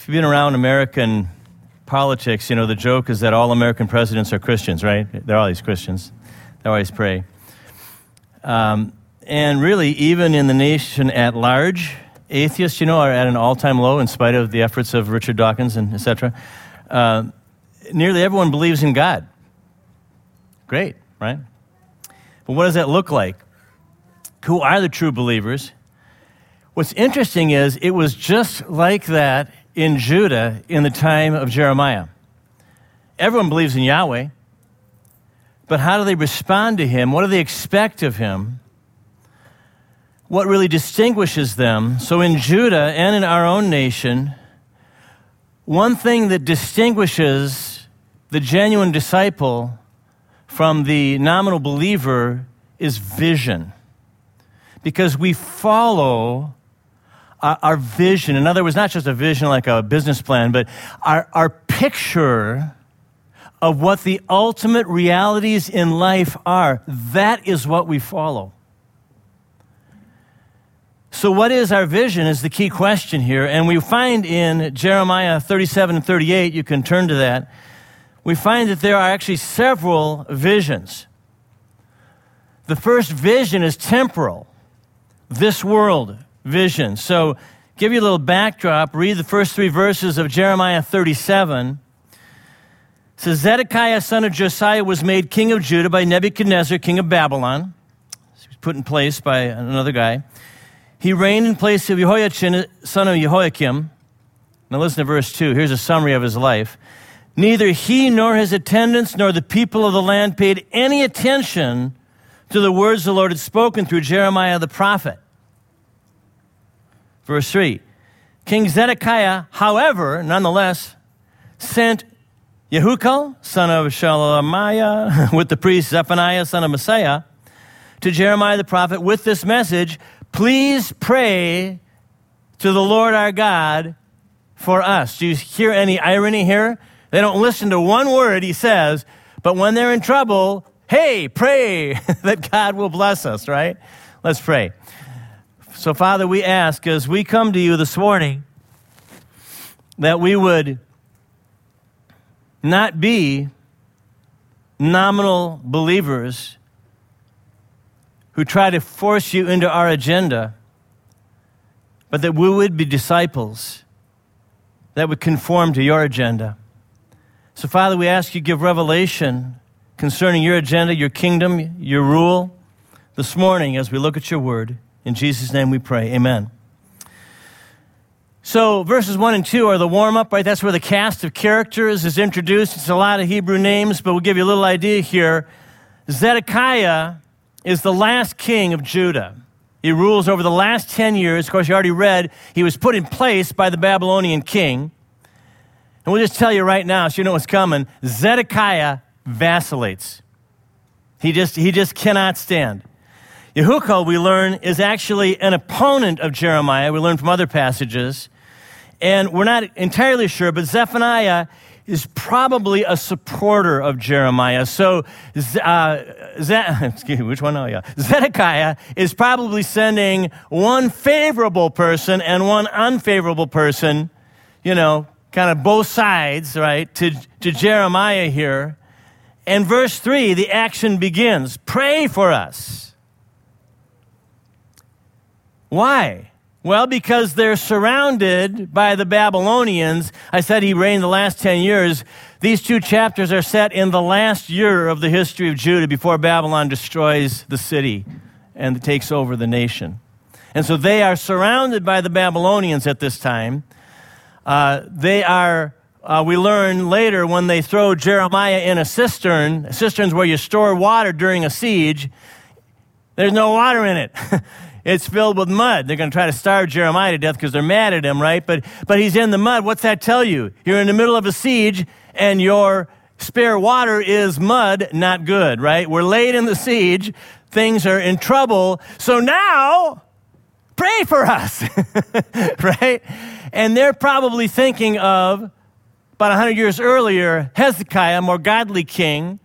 If you've been around American politics, you know, the joke is that all American presidents are Christians, right? They're always Christians. They always pray. Um, and really, even in the nation at large, atheists, you know, are at an all-time low in spite of the efforts of Richard Dawkins and etc. Uh, nearly everyone believes in God. Great, right? But what does that look like? Who are the true believers? What's interesting is it was just like that in Judah in the time of Jeremiah. Everyone believes in Yahweh, but how do they respond to him? What do they expect of him? What really distinguishes them? So, in Judah and in our own nation, one thing that distinguishes the genuine disciple from the nominal believer is vision. Because we follow our, our, vision. In other words, not just a vision like a business plan, but our, our picture of what the ultimate realities in life are. That is what we follow. So, what is our vision is the key question here. And we find in Jeremiah 37 and 38, you can turn to that, we find that there are actually several visions. The first vision is temporal, this world vision. So, give you a little backdrop. Read the first three verses of Jeremiah 37. It says Zedekiah, son of Josiah, was made king of Judah by Nebuchadnezzar, king of Babylon. He was put in place by another guy. He reigned in place of Jehoiachin, son of Jehoiakim. Now listen to verse 2. Here's a summary of his life. Neither he nor his attendants nor the people of the land paid any attention to the words the Lord had spoken through Jeremiah the prophet. Verse 3 King Zedekiah, however, nonetheless, sent Yehukal, son of Shelemiah, with the priest Zephaniah, son of Maaseiah, to Jeremiah the prophet with this message Please pray to the Lord our God for us. Do you hear any irony here? They don't listen to one word he says, but when they're in trouble, hey, pray that God will bless us, right? Let's pray. So, Father, we ask as we come to you this morning that we would not be nominal believers who try to force you into our agenda, but that we would be disciples that would conform to your agenda. So, Father, we ask you give revelation concerning your agenda, your kingdom, your rule this morning as we look at your word. In Jesus' name we pray. Amen. So, verses 1 and 2 are the warm up, right? That's where the cast of characters is introduced. It's a lot of Hebrew names, but we'll give you a little idea here. Zedekiah is the last king of Judah. He rules over the last 10 years. Of course, you already read, he was put in place by the Babylonian king. And we'll just tell you right now, so you know what's coming Zedekiah vacillates. He just, he just cannot stand. Yehukal, we learn, is actually an opponent of Jeremiah. We learn from other passages. And we're not entirely sure, but Zephaniah is probably a supporter of Jeremiah. So, uh, excuse me, which one? Oh, yeah. Zedekiah is probably sending one favorable person and one unfavorable person, you know, kind of both sides, right, to, to Jeremiah here. And verse 3, the action begins Pray for us. Why? Well, because they're surrounded by the Babylonians. I said he reigned the last 10 years. These two chapters are set in the last year of the history of Judah before Babylon destroys the city and takes over the nation. And so they are surrounded by the Babylonians at this time. Uh, they are, uh, we learn later, when they throw Jeremiah in a cistern, cisterns where you store water during a siege, there's no water in it. it's filled with mud. They're going to try to starve Jeremiah to death because they're mad at him, right? But, but he's in the mud. What's that tell you? You're in the middle of a siege and your spare water is mud, not good, right? We're late in the siege. Things are in trouble. So now, pray for us, right? And they're probably thinking of about 100 years earlier, Hezekiah, more godly king,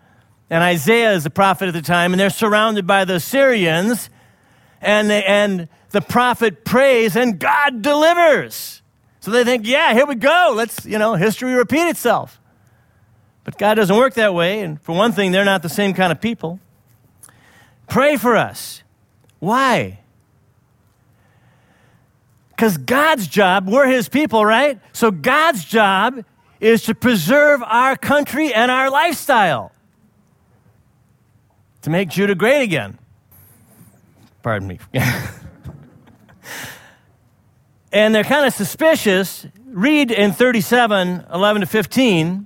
and Isaiah is the prophet at the time, and they're surrounded by the Assyrians and, and the prophet prays and God delivers. So they think, yeah, here we go. Let's, you know, history repeat itself. But God doesn't work that way. And for one thing, they're not the same kind of people. Pray for us. Why? Because God's job, we're His people, right? So God's job is to preserve our country and our lifestyle, to make Judah great again. Pardon me. and they're kind of suspicious. Read in 37 11 to 15.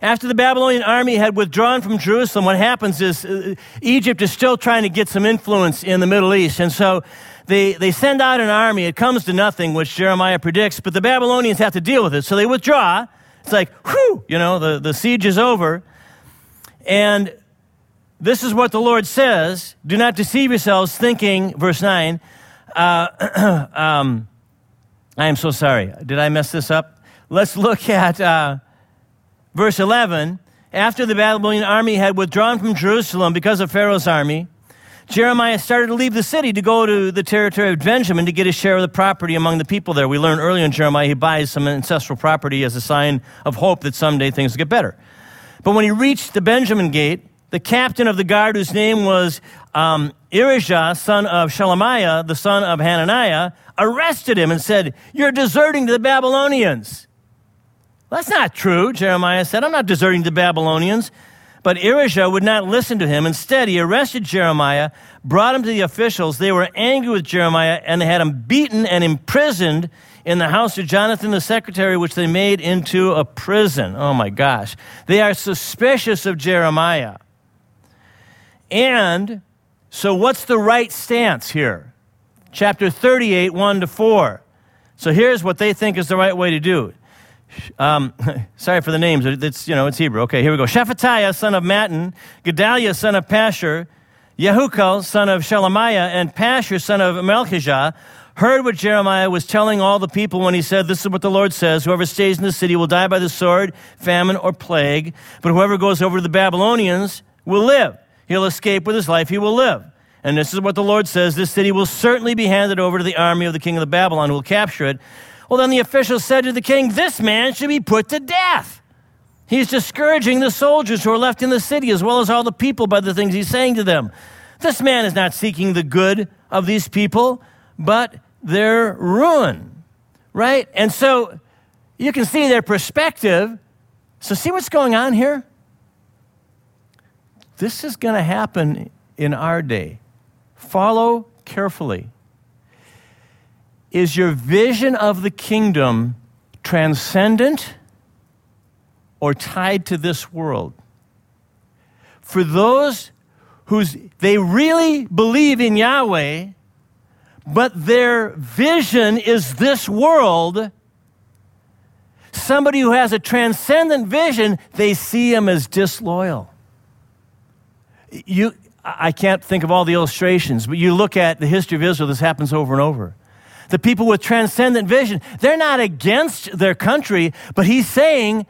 After the Babylonian army had withdrawn from Jerusalem, what happens is uh, Egypt is still trying to get some influence in the Middle East. And so they, they send out an army. It comes to nothing, which Jeremiah predicts, but the Babylonians have to deal with it. So they withdraw. It's like, whew, you know, the, the siege is over. And this is what the Lord says Do not deceive yourselves, thinking, verse 9, uh, um, I am so sorry. Did I mess this up? Let's look at. Uh, Verse 11 After the Babylonian army had withdrawn from Jerusalem because of Pharaoh's army, Jeremiah started to leave the city to go to the territory of Benjamin to get his share of the property among the people there. We learned earlier in Jeremiah he buys some ancestral property as a sign of hope that someday things will get better. But when he reached the Benjamin gate, the captain of the guard, whose name was um, Irijah, son of Shelemiah, the son of Hananiah, arrested him and said, You're deserting to the Babylonians. That's not true, Jeremiah said. I'm not deserting the Babylonians. But Irijah would not listen to him. Instead, he arrested Jeremiah, brought him to the officials. They were angry with Jeremiah, and they had him beaten and imprisoned in the house of Jonathan the secretary, which they made into a prison. Oh my gosh. They are suspicious of Jeremiah. And so, what's the right stance here? Chapter 38, 1 to 4. So, here's what they think is the right way to do um, sorry for the names. It's, you know, it's Hebrew. Okay, here we go. Shephatiah, son of Mattan, Gedaliah, son of Pashur, Yehukal, son of Shelemiah, and Pashur, son of Malchijah, heard what Jeremiah was telling all the people when he said, This is what the Lord says Whoever stays in the city will die by the sword, famine, or plague, but whoever goes over to the Babylonians will live. He'll escape with his life, he will live. And this is what the Lord says this city will certainly be handed over to the army of the king of the Babylon, who will capture it well, then the officials said to the king, This man should be put to death. He's discouraging the soldiers who are left in the city, as well as all the people, by the things he's saying to them. This man is not seeking the good of these people, but their ruin. Right? And so you can see their perspective. So, see what's going on here? This is going to happen in our day. Follow carefully. Is your vision of the kingdom transcendent or tied to this world? For those whose they really believe in Yahweh, but their vision is this world, somebody who has a transcendent vision, they see him as disloyal. You, I can't think of all the illustrations, but you look at the history of Israel, this happens over and over the people with transcendent vision, they're not against their country, but he's saying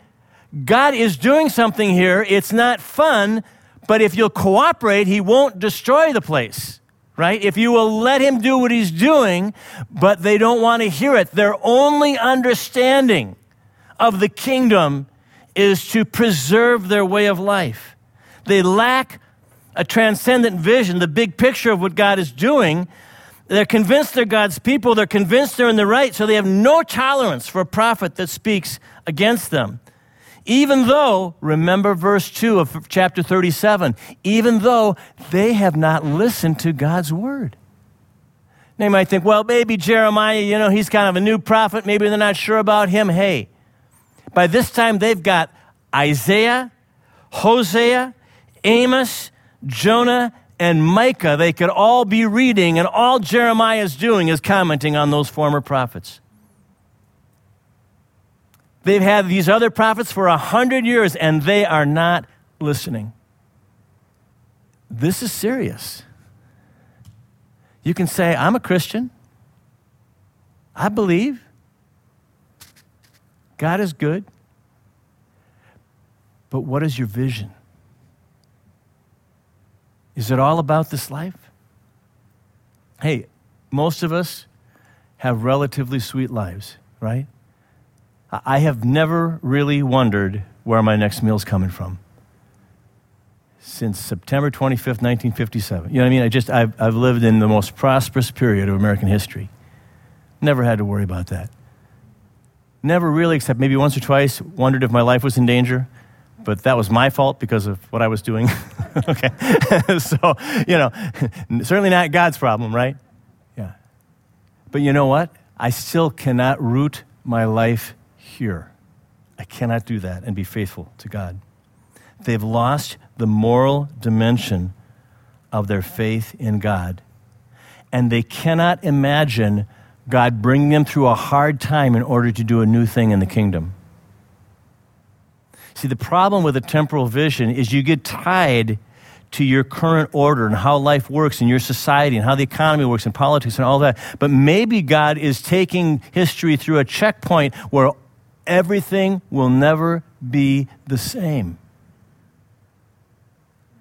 God is doing something here. It's not fun, but if you'll cooperate, he won't destroy the place, right? If you will let him do what he's doing, but they don't want to hear it. Their only understanding of the kingdom is to preserve their way of life. They lack a transcendent vision, the big picture of what God is doing. They're convinced they're God's people. They're convinced they're in the right, so they have no tolerance for a prophet that speaks against them. Even though, remember verse 2 of chapter 37, even though they have not listened to God's word. They might think, well, maybe Jeremiah, you know, he's kind of a new prophet. Maybe they're not sure about him. Hey, by this time they've got Isaiah, Hosea, Amos, Jonah, and Micah, they could all be reading, and all Jeremiah is doing is commenting on those former prophets. They've had these other prophets for a hundred years, and they are not listening. This is serious. You can say, I'm a Christian. I believe. God is good. But what is your vision? Is it all about this life? Hey, most of us have relatively sweet lives, right? I have never really wondered where my next meal's coming from since September 25th, 1957. You know what I mean? I just, I've, I've lived in the most prosperous period of American history. Never had to worry about that. Never really, except maybe once or twice, wondered if my life was in danger, but that was my fault because of what I was doing. okay. so, you know, certainly not God's problem, right? Yeah. But you know what? I still cannot root my life here. I cannot do that and be faithful to God. They've lost the moral dimension of their faith in God. And they cannot imagine God bringing them through a hard time in order to do a new thing in the kingdom. See, the problem with a temporal vision is you get tied to your current order and how life works in your society and how the economy works and politics and all that. But maybe God is taking history through a checkpoint where everything will never be the same.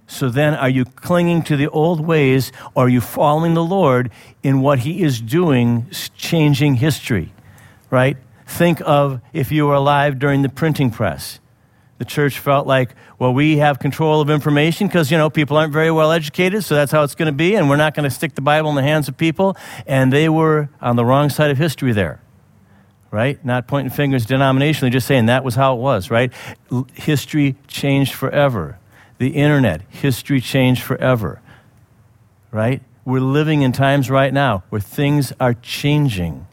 So then, are you clinging to the old ways or are you following the Lord in what He is doing, changing history? Right? Think of if you were alive during the printing press. The church felt like, well, we have control of information because, you know, people aren't very well educated, so that's how it's going to be, and we're not going to stick the Bible in the hands of people. And they were on the wrong side of history there right? Not pointing fingers denominationally, just saying that was how it was, right? history changed forever the internet, history changed forever, right? We're living in times right now where things are changing.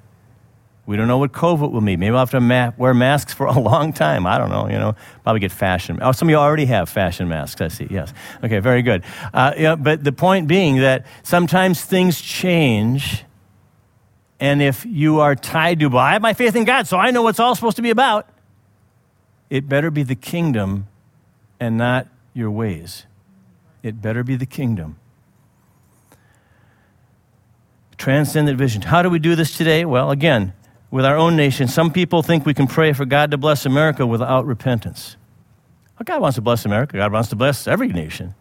We don't know what COVID will mean. Maybe we'll have to ma- wear masks for a long time. I don't know, you know. Probably get fashion. Oh, some of you already have fashion masks, I see. Yes. Okay, very good. Uh, yeah, but the point being that sometimes things change. And if you are tied to, well, I have my faith in God, so I know what's all supposed to be about, it better be the kingdom and not your ways. It better be the kingdom. Transcendent vision. How do we do this today? Well, again, with our own nation, some people think we can pray for God to bless America without repentance. Well, God wants to bless America. God wants to bless every nation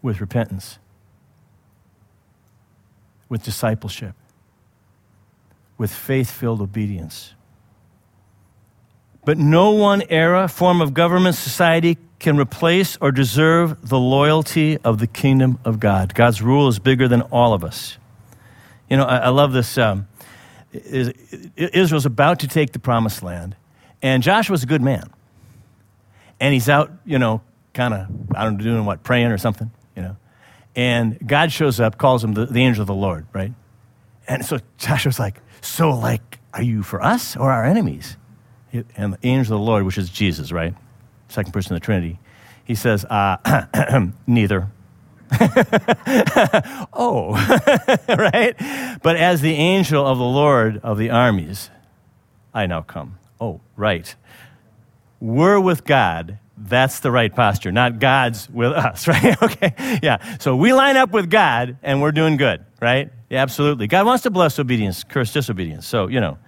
with repentance, with discipleship, with faith filled obedience. But no one era, form of government, society can replace or deserve the loyalty of the kingdom of God. God's rule is bigger than all of us. You know, I, I love this. Um, Israel's about to take the promised land, and Joshua's a good man. And he's out, you know, kind of, I don't know, doing what, praying or something, you know. And God shows up, calls him the, the angel of the Lord, right? And so Joshua's like, So, like, are you for us or our enemies? And the angel of the Lord, which is Jesus, right? second person of the Trinity, he says, uh, neither. oh, right? But as the angel of the Lord of the armies, I now come. Oh, right. We're with God. That's the right posture, not God's with us, right? okay, yeah. So we line up with God and we're doing good, right? Yeah, absolutely. God wants to bless obedience, curse disobedience. So, you know,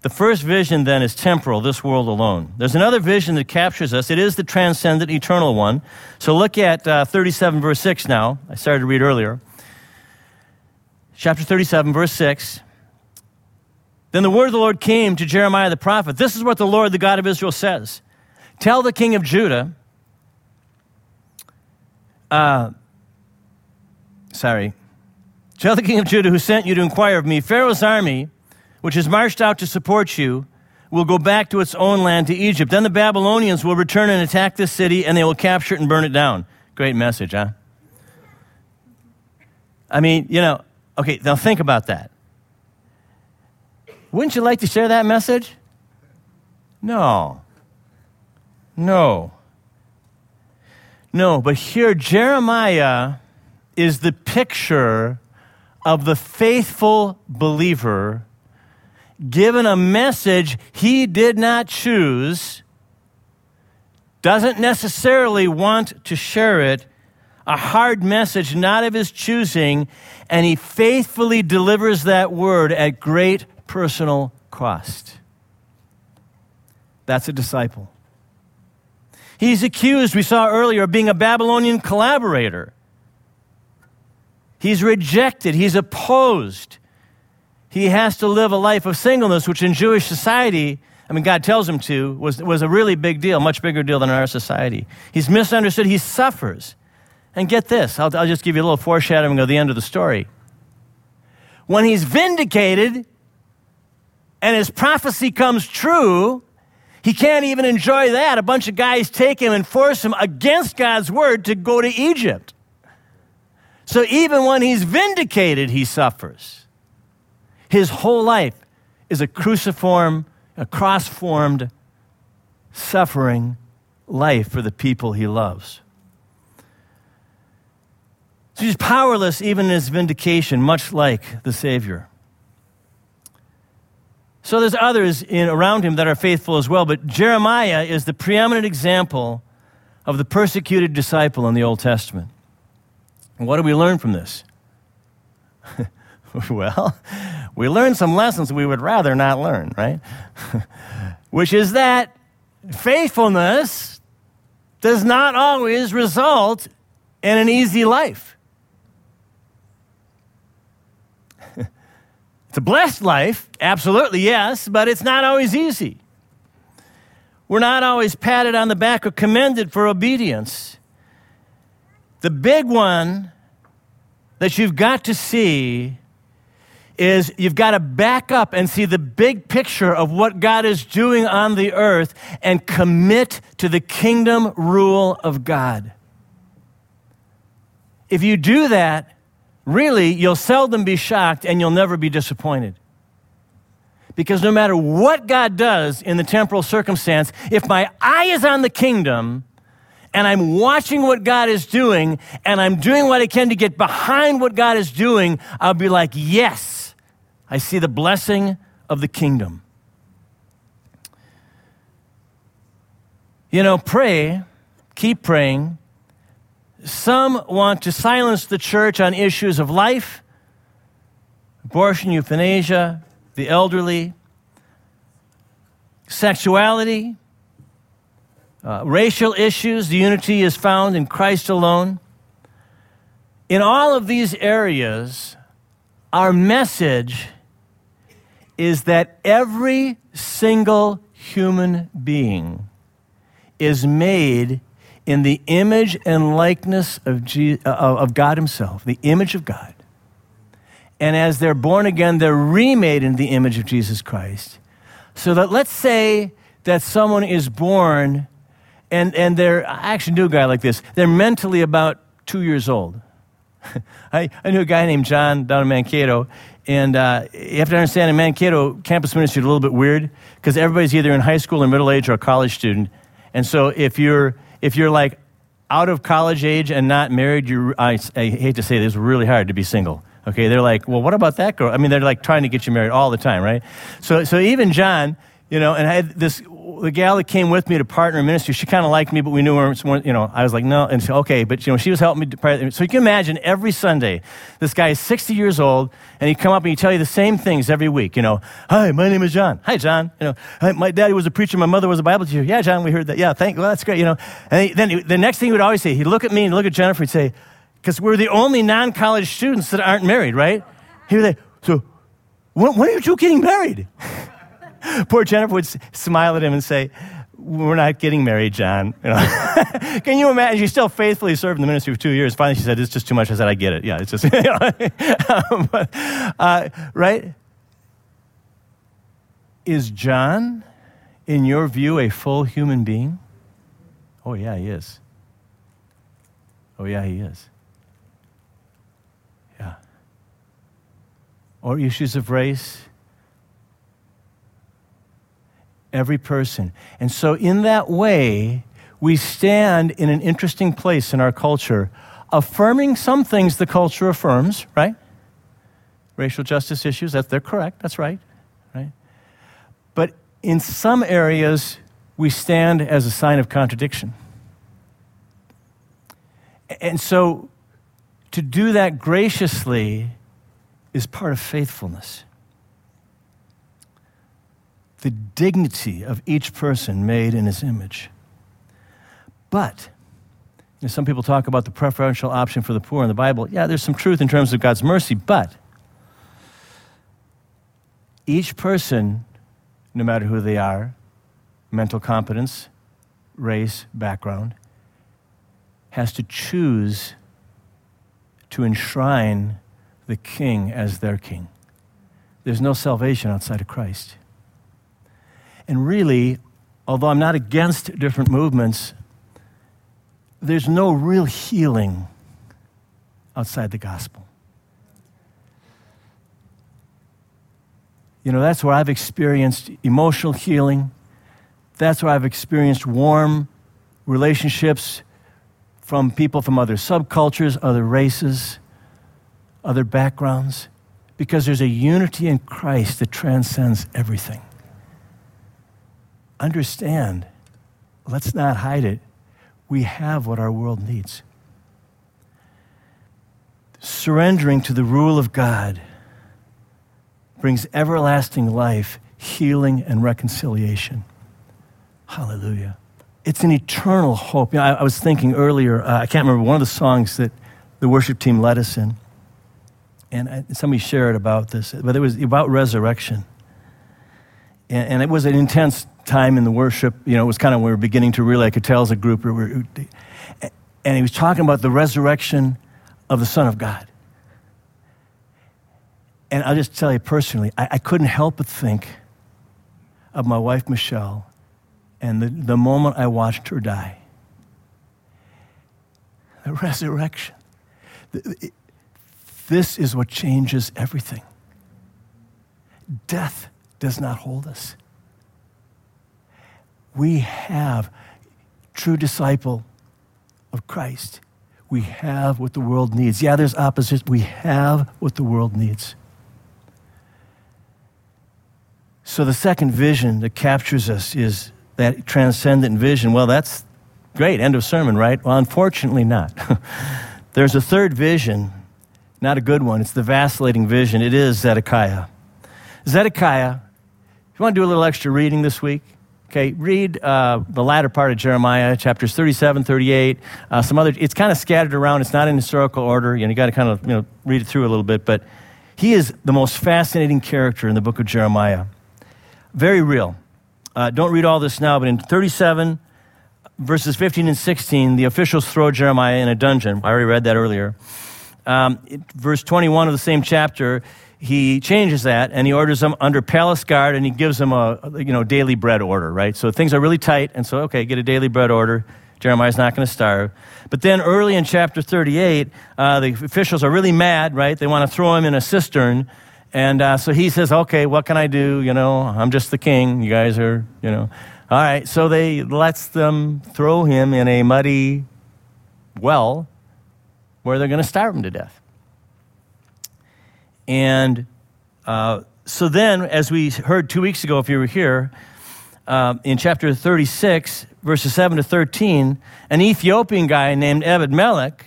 the first vision then is temporal, this world alone. There's another vision that captures us. It is the transcendent, eternal one. So look at uh, 37, verse 6 now. I started to read earlier. Chapter 37, verse 6. Then the word of the Lord came to Jeremiah the prophet. This is what the Lord, the God of Israel, says Tell the king of Judah, uh, sorry, tell the king of Judah who sent you to inquire of me, Pharaoh's army which has marched out to support you, will go back to its own land, to Egypt. Then the Babylonians will return and attack this city, and they will capture it and burn it down. Great message, huh? I mean, you know, okay, now think about that. Wouldn't you like to share that message? No. No. No, but here Jeremiah is the picture of the faithful believer given a message he did not choose, doesn't necessarily want to share it, a hard message not of his choosing, and he faithfully delivers that word at great personal cost. That's a disciple. He's accused, we saw earlier, of being a Babylonian collaborator. He's rejected, he's opposed he has to live a life of singleness, which in Jewish society I mean, God tells him to, was, was a really big deal, much bigger deal than in our society. He's misunderstood. He suffers. And get this I'll, I'll just give you a little foreshadowing of the end of the story. When he's vindicated and his prophecy comes true, he can't even enjoy that. A bunch of guys take him and force him against God's word to go to Egypt. So even when he's vindicated, he suffers. His whole life is a cruciform, a cross formed, suffering life for the people he loves. So he's powerless even in his vindication, much like the Savior. So there's others in, around him that are faithful as well, but Jeremiah is the preeminent example of the persecuted disciple in the Old Testament. And what do we learn from this? well, we learn some lessons we would rather not learn, right? Which is that faithfulness does not always result in an easy life. it's a blessed life, absolutely, yes, but it's not always easy. We're not always patted on the back or commended for obedience. The big one that you've got to see is you've got to back up and see the big picture of what God is doing on the earth and commit to the kingdom rule of God. If you do that, really, you'll seldom be shocked and you'll never be disappointed. Because no matter what God does in the temporal circumstance, if my eye is on the kingdom, and I'm watching what God is doing and I'm doing what I can to get behind what God is doing, I'll be like, yes, I see the blessing of the kingdom. You know, pray, keep praying. Some want to silence the church on issues of life, abortion, euthanasia, the elderly, sexuality, uh, racial issues, the unity is found in Christ alone. In all of these areas, our message is that every single human being is made in the image and likeness of, Je- uh, of God Himself, the image of God. And as they're born again, they're remade in the image of Jesus Christ. So that let's say that someone is born and, and they're, I actually knew a guy like this. They're mentally about two years old. I, I knew a guy named John down in Mankato, and uh, you have to understand in Mankato, campus ministry is a little bit weird because everybody's either in high school or middle age or a college student. And so if you're, if you're like out of college age and not married, you I, I hate to say this, it's really hard to be single. Okay, they're like, well, what about that girl? I mean, they're like trying to get you married all the time, right? So, so even John, you know, and I had this the gal that came with me to partner in ministry, she kind of liked me, but we knew her. You know, I was like, no, and she, okay, but you know, she was helping me. So you can imagine every Sunday, this guy is 60 years old, and he'd come up and he'd tell you the same things every week. You know, hi, my name is John. Hi, John. You know, hi, my daddy was a preacher, my mother was a Bible teacher. Yeah, John, we heard that. Yeah, thank. Well, that's great. You know, and he, then he, the next thing he would always say, he'd look at me and look at Jennifer, he'd say, because we're the only non-college students that aren't married, right? He would say, so when, when are you two getting married? Poor Jennifer would smile at him and say, We're not getting married, John. You know? Can you imagine? She still faithfully served in the ministry for two years. Finally, she said, It's just too much. I said, I get it. Yeah, it's just, you know, but, uh, right? Is John, in your view, a full human being? Oh, yeah, he is. Oh, yeah, he is. Yeah. Or issues of race every person. And so, in that way, we stand in an interesting place in our culture, affirming some things the culture affirms, right? Racial justice issues, that they're correct, that's right, right? But in some areas, we stand as a sign of contradiction. And so, to do that graciously is part of faithfulness the dignity of each person made in his image. But, you know, some people talk about the preferential option for the poor in the Bible. Yeah, there's some truth in terms of God's mercy, but each person, no matter who they are, mental competence, race, background, has to choose to enshrine the king as their king. There's no salvation outside of Christ. And really, although I'm not against different movements, there's no real healing outside the gospel. You know, that's where I've experienced emotional healing. That's where I've experienced warm relationships from people from other subcultures, other races, other backgrounds, because there's a unity in Christ that transcends everything. Understand, let's not hide it. We have what our world needs. Surrendering to the rule of God brings everlasting life, healing, and reconciliation. Hallelujah. It's an eternal hope. You know, I, I, was thinking earlier, uh, I can't remember one of the songs that the worship team led us in. And I, somebody shared about this, but it was about resurrection. And, and, it was an intense time in the worship. You know, it was kind of we were beginning to really, I could tell as a group. And he was talking about the resurrection of the Son of God. And I'll just tell you personally, I, I couldn't help but think of my wife, Michelle, and the, the moment I watched her die. The resurrection. This is what changes everything. Death does not hold us. We have true disciple of Christ. We have what the world needs. Yeah, there's opposition. We have what the world needs. So the second vision that captures us is that transcendent vision. Well, that's great. End of sermon, right? Well, unfortunately, not. There's a third vision, not a good one. It's the vacillating vision. It is Zedekiah. Zedekiah, you want to do a little extra reading this week, okay, read uh, the latter part of Jeremiah, chapters 37, 38, uh, some other, it's kind of scattered around. It's not in historical order. You, know, you got to kind of, you know, read it through a little bit, but he is the most fascinating character in the book of Jeremiah very real. Uh, don't read all this now, but in 37, verses 15 and 16, the officials throw Jeremiah in a dungeon. I already read that earlier. Um, it, verse 21 of the same chapter, he changes that and he orders them under palace guard and he gives them a, you know daily bread order, right? So things are really tight, and so okay, get a daily bread order. Jeremiah's not going to starve. But then early in chapter 38, uh, the officials are really mad, right? They want to throw him in a cistern and uh, so he says, okay, what can I do? You know, I'm just the king. You guys are, you know. All right, so they lets them throw him in a muddy well where they're going to starve him to death. And uh, so then, as we heard two weeks ago, if you were here, uh, in chapter 36, verses 7 to 13, an Ethiopian guy named Ebed Melech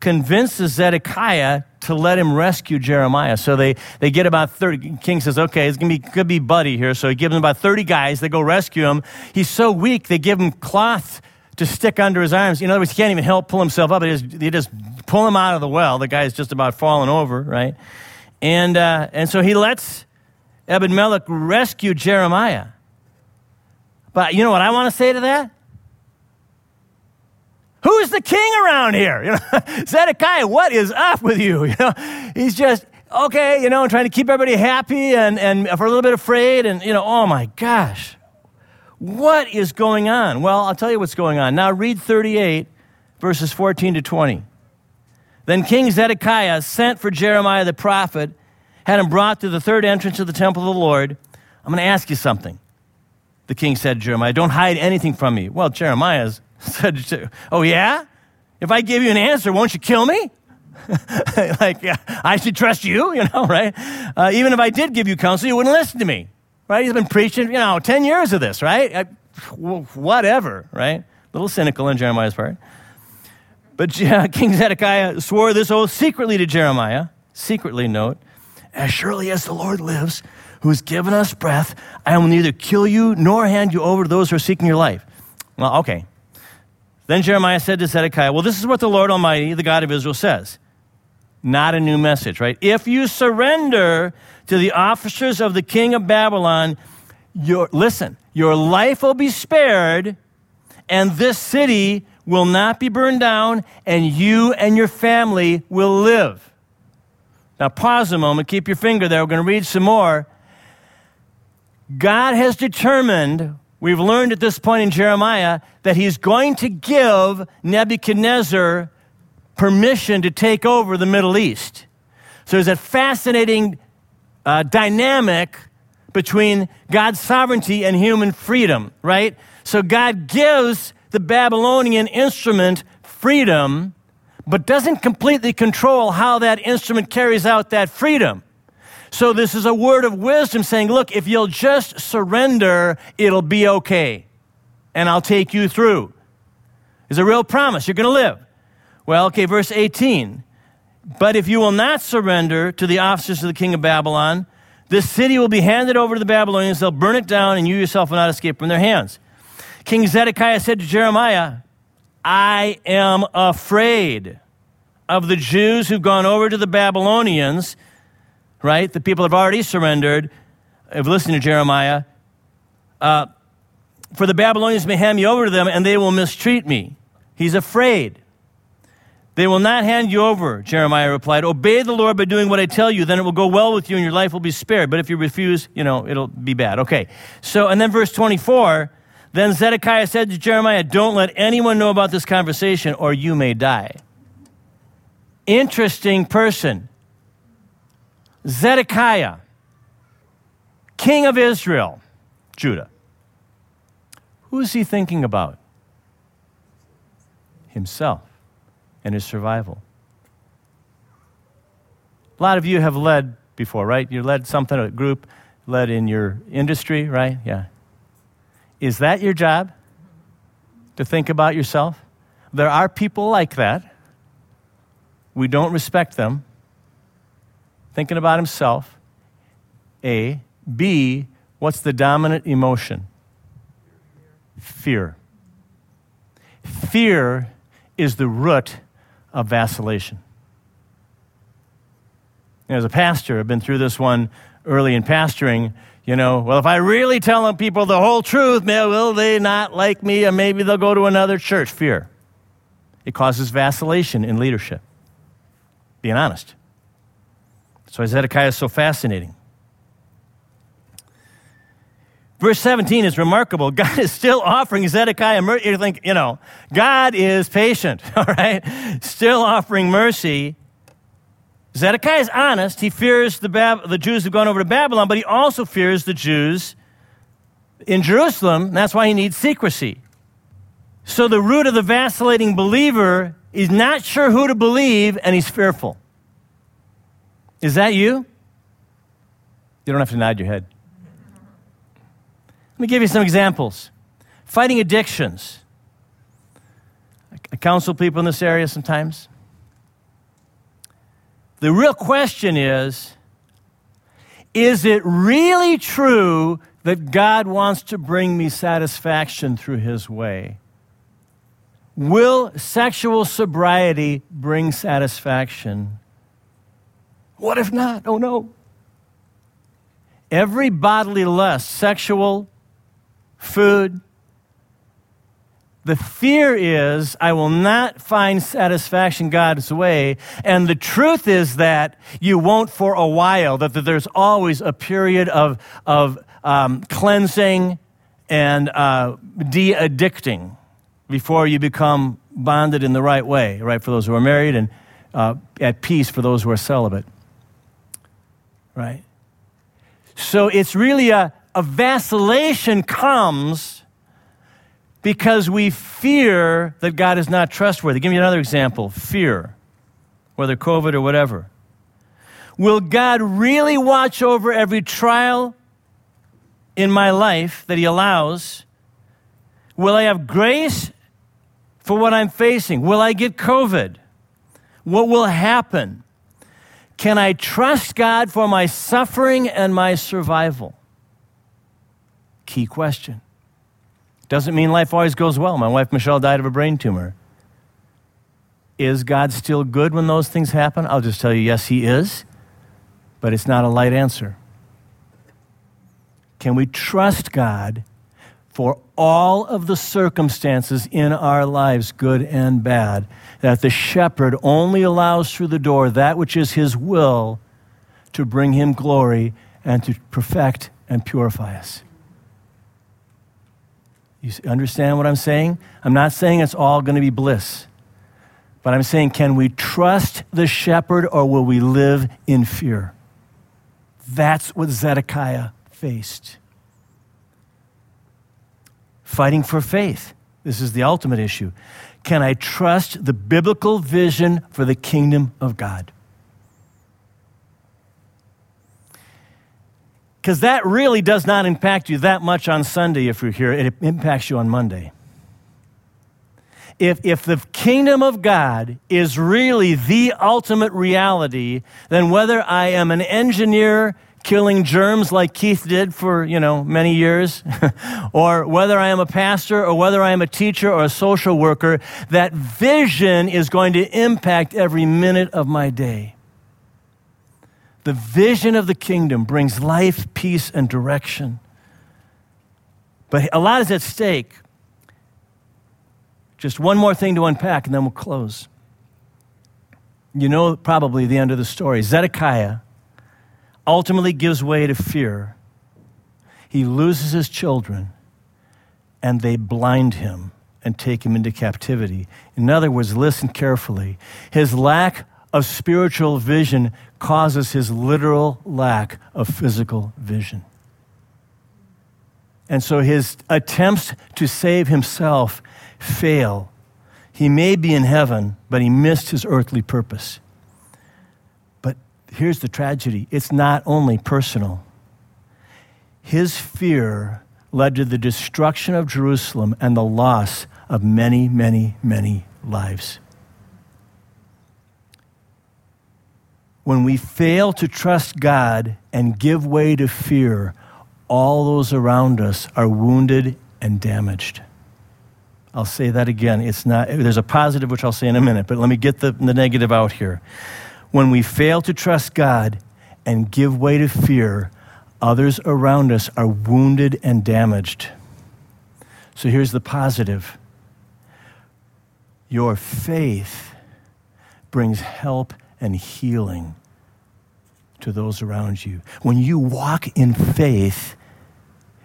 convinces Zedekiah to let him rescue Jeremiah. So they, they get about 30. King says, okay, it's going to be, could be Buddy here. So he gives him about 30 guys. They go rescue him. He's so weak, they give him cloth to stick under his arms. In other words, he can't even help pull himself up. They just, they just pull him out of the well. The guy's just about falling over, right? And, uh, and so he lets Ebed Melech rescue Jeremiah. But you know what I want to say to that? Who's the king around here? You know, Zedekiah, what is up with you? You know, he's just okay, you know, trying to keep everybody happy and, and for a little bit afraid. And, you know, oh my gosh, what is going on? Well, I'll tell you what's going on. Now read 38, verses 14 to 20. Then King Zedekiah sent for Jeremiah the prophet, had him brought to the third entrance of the temple of the Lord. I'm going to ask you something. The king said to Jeremiah, Don't hide anything from me. Well, Jeremiah said, Oh, yeah? If I give you an answer, won't you kill me? like, yeah, I should trust you, you know, right? Uh, even if I did give you counsel, you wouldn't listen to me, right? He's been preaching, you know, 10 years of this, right? I, whatever, right? A little cynical on Jeremiah's part. But King Zedekiah swore this oath secretly to Jeremiah, secretly, note, as surely as the Lord lives, who has given us breath, I will neither kill you nor hand you over to those who are seeking your life. Well, okay. Then Jeremiah said to Zedekiah, Well, this is what the Lord Almighty, the God of Israel, says. Not a new message, right? If you surrender to the officers of the king of Babylon, your, listen, your life will be spared, and this city will not be burned down, and you and your family will live. Now, pause a moment, keep your finger there. We're going to read some more. God has determined, we've learned at this point in Jeremiah, that he's going to give Nebuchadnezzar permission to take over the Middle East. So there's a fascinating uh, dynamic between God's sovereignty and human freedom, right? So God gives the Babylonian instrument freedom, but doesn't completely control how that instrument carries out that freedom. So this is a word of wisdom saying, look, if you'll just surrender, it'll be okay. And I'll take you through. It's a real promise. You're going to live. Well, okay, verse 18. But if you will not surrender to the officers of the king of Babylon, this city will be handed over to the Babylonians. They'll burn it down, and you yourself will not escape from their hands. King Zedekiah said to Jeremiah, I am afraid of the Jews who've gone over to the Babylonians, right? The people have already surrendered, have listened to Jeremiah. Uh, for the Babylonians may hand me over to them, and they will mistreat me. He's afraid. They will not hand you over, Jeremiah replied. Obey the Lord by doing what I tell you, then it will go well with you and your life will be spared. But if you refuse, you know, it'll be bad. Okay. So, and then verse 24 then Zedekiah said to Jeremiah, Don't let anyone know about this conversation or you may die. Interesting person. Zedekiah, king of Israel, Judah. Who is he thinking about? Himself and his survival. A lot of you have led before, right? You led something, a group, led in your industry, right? Yeah. Is that your job? To think about yourself? There are people like that. We don't respect them. Thinking about himself. A. B. What's the dominant emotion? Fear. Fear is the root of vacillation. As a pastor, I've been through this one early in pastoring. You know, well, if I really tell them people the whole truth, will they not like me and maybe they'll go to another church? Fear. It causes vacillation in leadership. Being honest. So Zedekiah is so fascinating. Verse 17 is remarkable. God is still offering Zedekiah mercy. You think, you know, God is patient, all right? Still offering mercy. Zedekiah is honest. He fears the, Bab- the Jews who've gone over to Babylon, but he also fears the Jews in Jerusalem. That's why he needs secrecy. So the root of the vacillating believer is not sure who to believe, and he's fearful. Is that you? You don't have to nod your head. Let me give you some examples. Fighting addictions. I counsel people in this area sometimes. The real question is is it really true that God wants to bring me satisfaction through his way? Will sexual sobriety bring satisfaction? What if not? Oh no. Every bodily lust, sexual, food. The fear is, I will not find satisfaction God's way. And the truth is that you won't for a while, that there's always a period of, of um, cleansing and uh, de addicting before you become bonded in the right way, right, for those who are married and uh, at peace for those who are celibate. Right? So it's really a, a vacillation comes because we fear that God is not trustworthy. Give me another example fear, whether COVID or whatever. Will God really watch over every trial in my life that He allows? Will I have grace for what I'm facing? Will I get COVID? What will happen? Can I trust God for my suffering and my survival? Key question. Doesn't mean life always goes well. My wife Michelle died of a brain tumor. Is God still good when those things happen? I'll just tell you, yes, He is, but it's not a light answer. Can we trust God for all of the circumstances in our lives, good and bad, that the shepherd only allows through the door that which is his will to bring him glory and to perfect and purify us. You understand what I'm saying? I'm not saying it's all going to be bliss, but I'm saying, can we trust the shepherd or will we live in fear? That's what Zedekiah faced. Fighting for faith. This is the ultimate issue. Can I trust the biblical vision for the kingdom of God? Because that really does not impact you that much on Sunday if you're here, it impacts you on Monday. If, if the kingdom of God is really the ultimate reality, then whether I am an engineer killing germs like Keith did for, you know, many years, or whether I am a pastor or whether I am a teacher or a social worker, that vision is going to impact every minute of my day. The vision of the kingdom brings life, peace, and direction. But a lot is at stake. Just one more thing to unpack, and then we'll close. You know, probably the end of the story. Zedekiah ultimately gives way to fear. He loses his children, and they blind him and take him into captivity. In other words, listen carefully. His lack of spiritual vision causes his literal lack of physical vision. And so his attempts to save himself fail. He may be in heaven, but he missed his earthly purpose. But here's the tragedy it's not only personal. His fear led to the destruction of Jerusalem and the loss of many, many, many lives. When we fail to trust God and give way to fear, all those around us are wounded and damaged. I'll say that again. It's not, there's a positive, which I'll say in a minute, but let me get the, the negative out here. When we fail to trust God and give way to fear, others around us are wounded and damaged. So here's the positive your faith brings help and healing to those around you. When you walk in faith,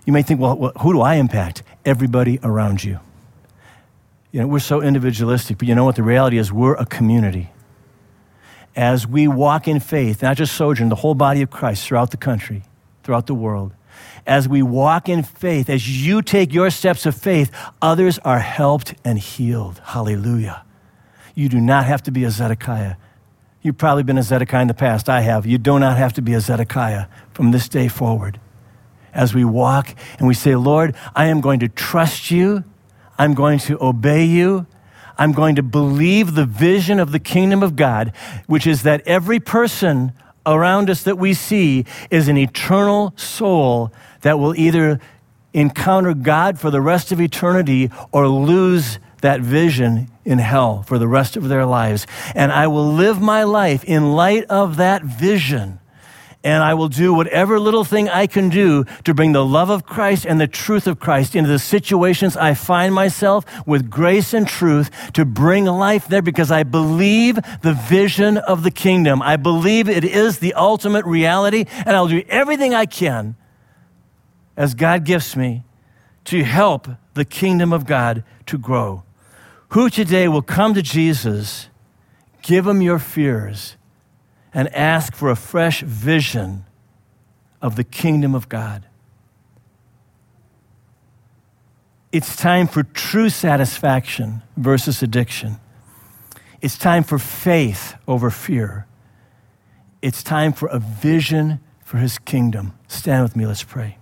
you may think, well, who do I impact? Everybody around you. You know, we're so individualistic, but you know what? The reality is we're a community. As we walk in faith, not just Sojourn, the whole body of Christ throughout the country, throughout the world, as we walk in faith, as you take your steps of faith, others are helped and healed. Hallelujah. You do not have to be a Zedekiah. You've probably been a Zedekiah in the past. I have. You do not have to be a Zedekiah from this day forward. As we walk and we say, Lord, I am going to trust you. I'm going to obey you. I'm going to believe the vision of the kingdom of God, which is that every person around us that we see is an eternal soul that will either encounter God for the rest of eternity or lose that vision in hell for the rest of their lives. And I will live my life in light of that vision. And I will do whatever little thing I can do to bring the love of Christ and the truth of Christ into the situations I find myself with grace and truth to bring life there because I believe the vision of the kingdom. I believe it is the ultimate reality, and I'll do everything I can as God gifts me to help the kingdom of God to grow. Who today will come to Jesus, give him your fears, and ask for a fresh vision of the kingdom of God? It's time for true satisfaction versus addiction. It's time for faith over fear. It's time for a vision for his kingdom. Stand with me, let's pray.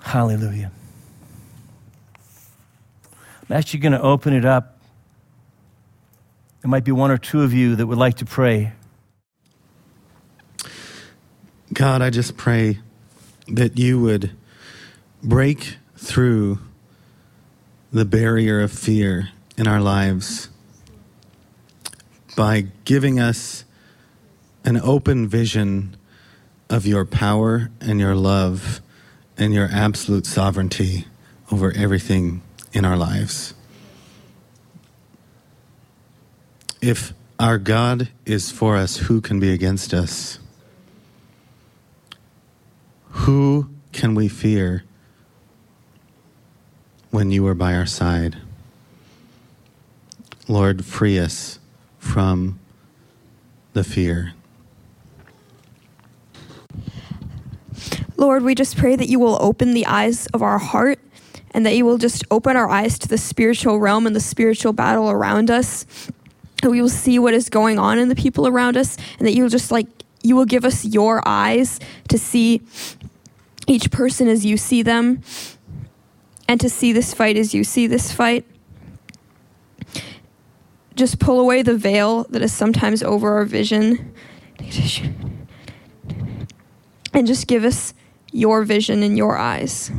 Hallelujah. Actually going to open it up. There might be one or two of you that would like to pray. God, I just pray that you would break through the barrier of fear in our lives by giving us an open vision of your power and your love and your absolute sovereignty over everything in our lives. If our God is for us, who can be against us? Who can we fear when you are by our side? Lord, free us from the fear. Lord, we just pray that you will open the eyes of our heart and that you will just open our eyes to the spiritual realm and the spiritual battle around us. That we will see what is going on in the people around us and that you will just like, you will give us your eyes to see each person as you see them and to see this fight as you see this fight. Just pull away the veil that is sometimes over our vision and just give us your vision and your eyes.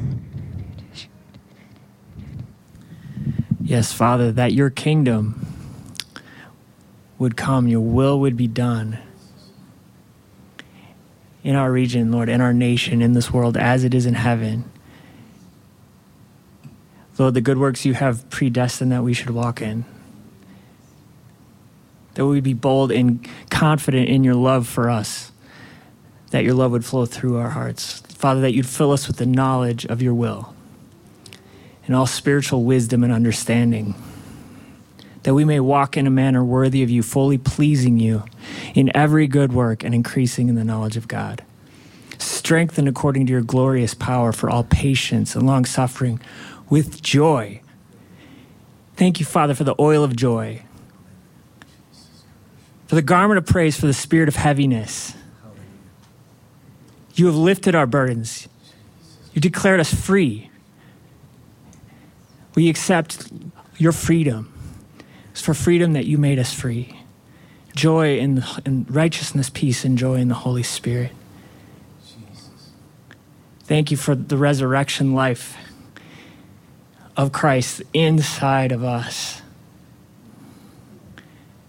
Yes, Father, that your kingdom would come, your will would be done in our region, Lord, in our nation, in this world, as it is in heaven. Lord, the good works you have predestined that we should walk in. That we would be bold and confident in your love for us, that your love would flow through our hearts. Father, that you'd fill us with the knowledge of your will and all spiritual wisdom and understanding, that we may walk in a manner worthy of you, fully pleasing you in every good work and increasing in the knowledge of God. Strengthened according to your glorious power for all patience and long suffering with joy. Thank you, Father, for the oil of joy, for the garment of praise, for the spirit of heaviness. You have lifted our burdens. You declared us free. We accept your freedom. It's for freedom that you made us free. Joy and, and righteousness, peace, and joy in the Holy Spirit. Thank you for the resurrection life of Christ inside of us.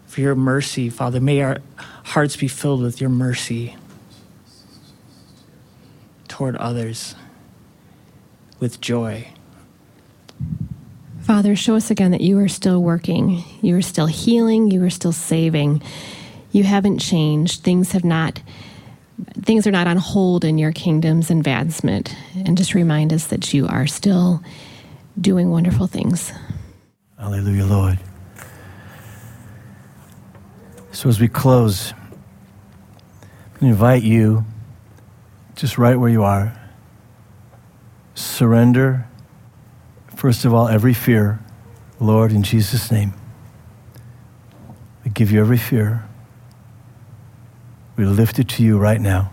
For your mercy, Father. May our hearts be filled with your mercy toward others with joy. Father, show us again that you are still working. You are still healing. You are still saving. You haven't changed. Things have not. Things are not on hold in your kingdom's advancement. And just remind us that you are still doing wonderful things. Hallelujah, Lord. So as we close, I invite you, just right where you are, surrender, first of all, every fear, Lord, in Jesus' name. We give you every fear. We lift it to you right now.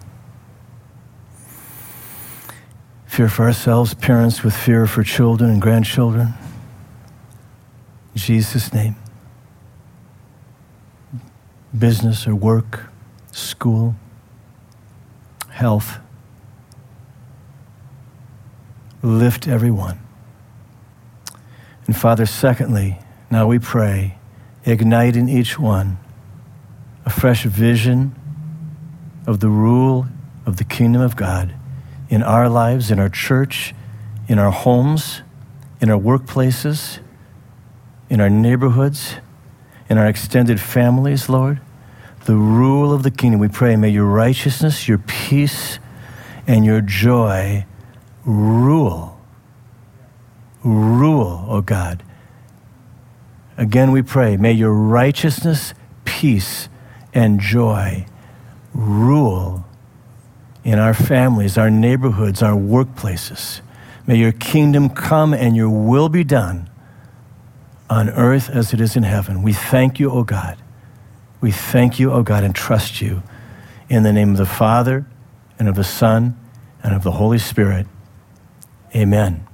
Fear for ourselves, parents with fear for children and grandchildren. In Jesus' name. Business or work, school, health. Lift everyone. And Father, secondly, now we pray, ignite in each one a fresh vision of the rule of the kingdom of God in our lives, in our church, in our homes, in our workplaces, in our neighborhoods, in our extended families, Lord. The rule of the kingdom, we pray, may your righteousness, your peace, and your joy rule. Rule, O God. Again, we pray, may your righteousness, peace, and joy rule in our families, our neighborhoods, our workplaces. May your kingdom come and your will be done on earth as it is in heaven. We thank you, O God. We thank you, O God, and trust you in the name of the Father and of the Son and of the Holy Spirit. Amen.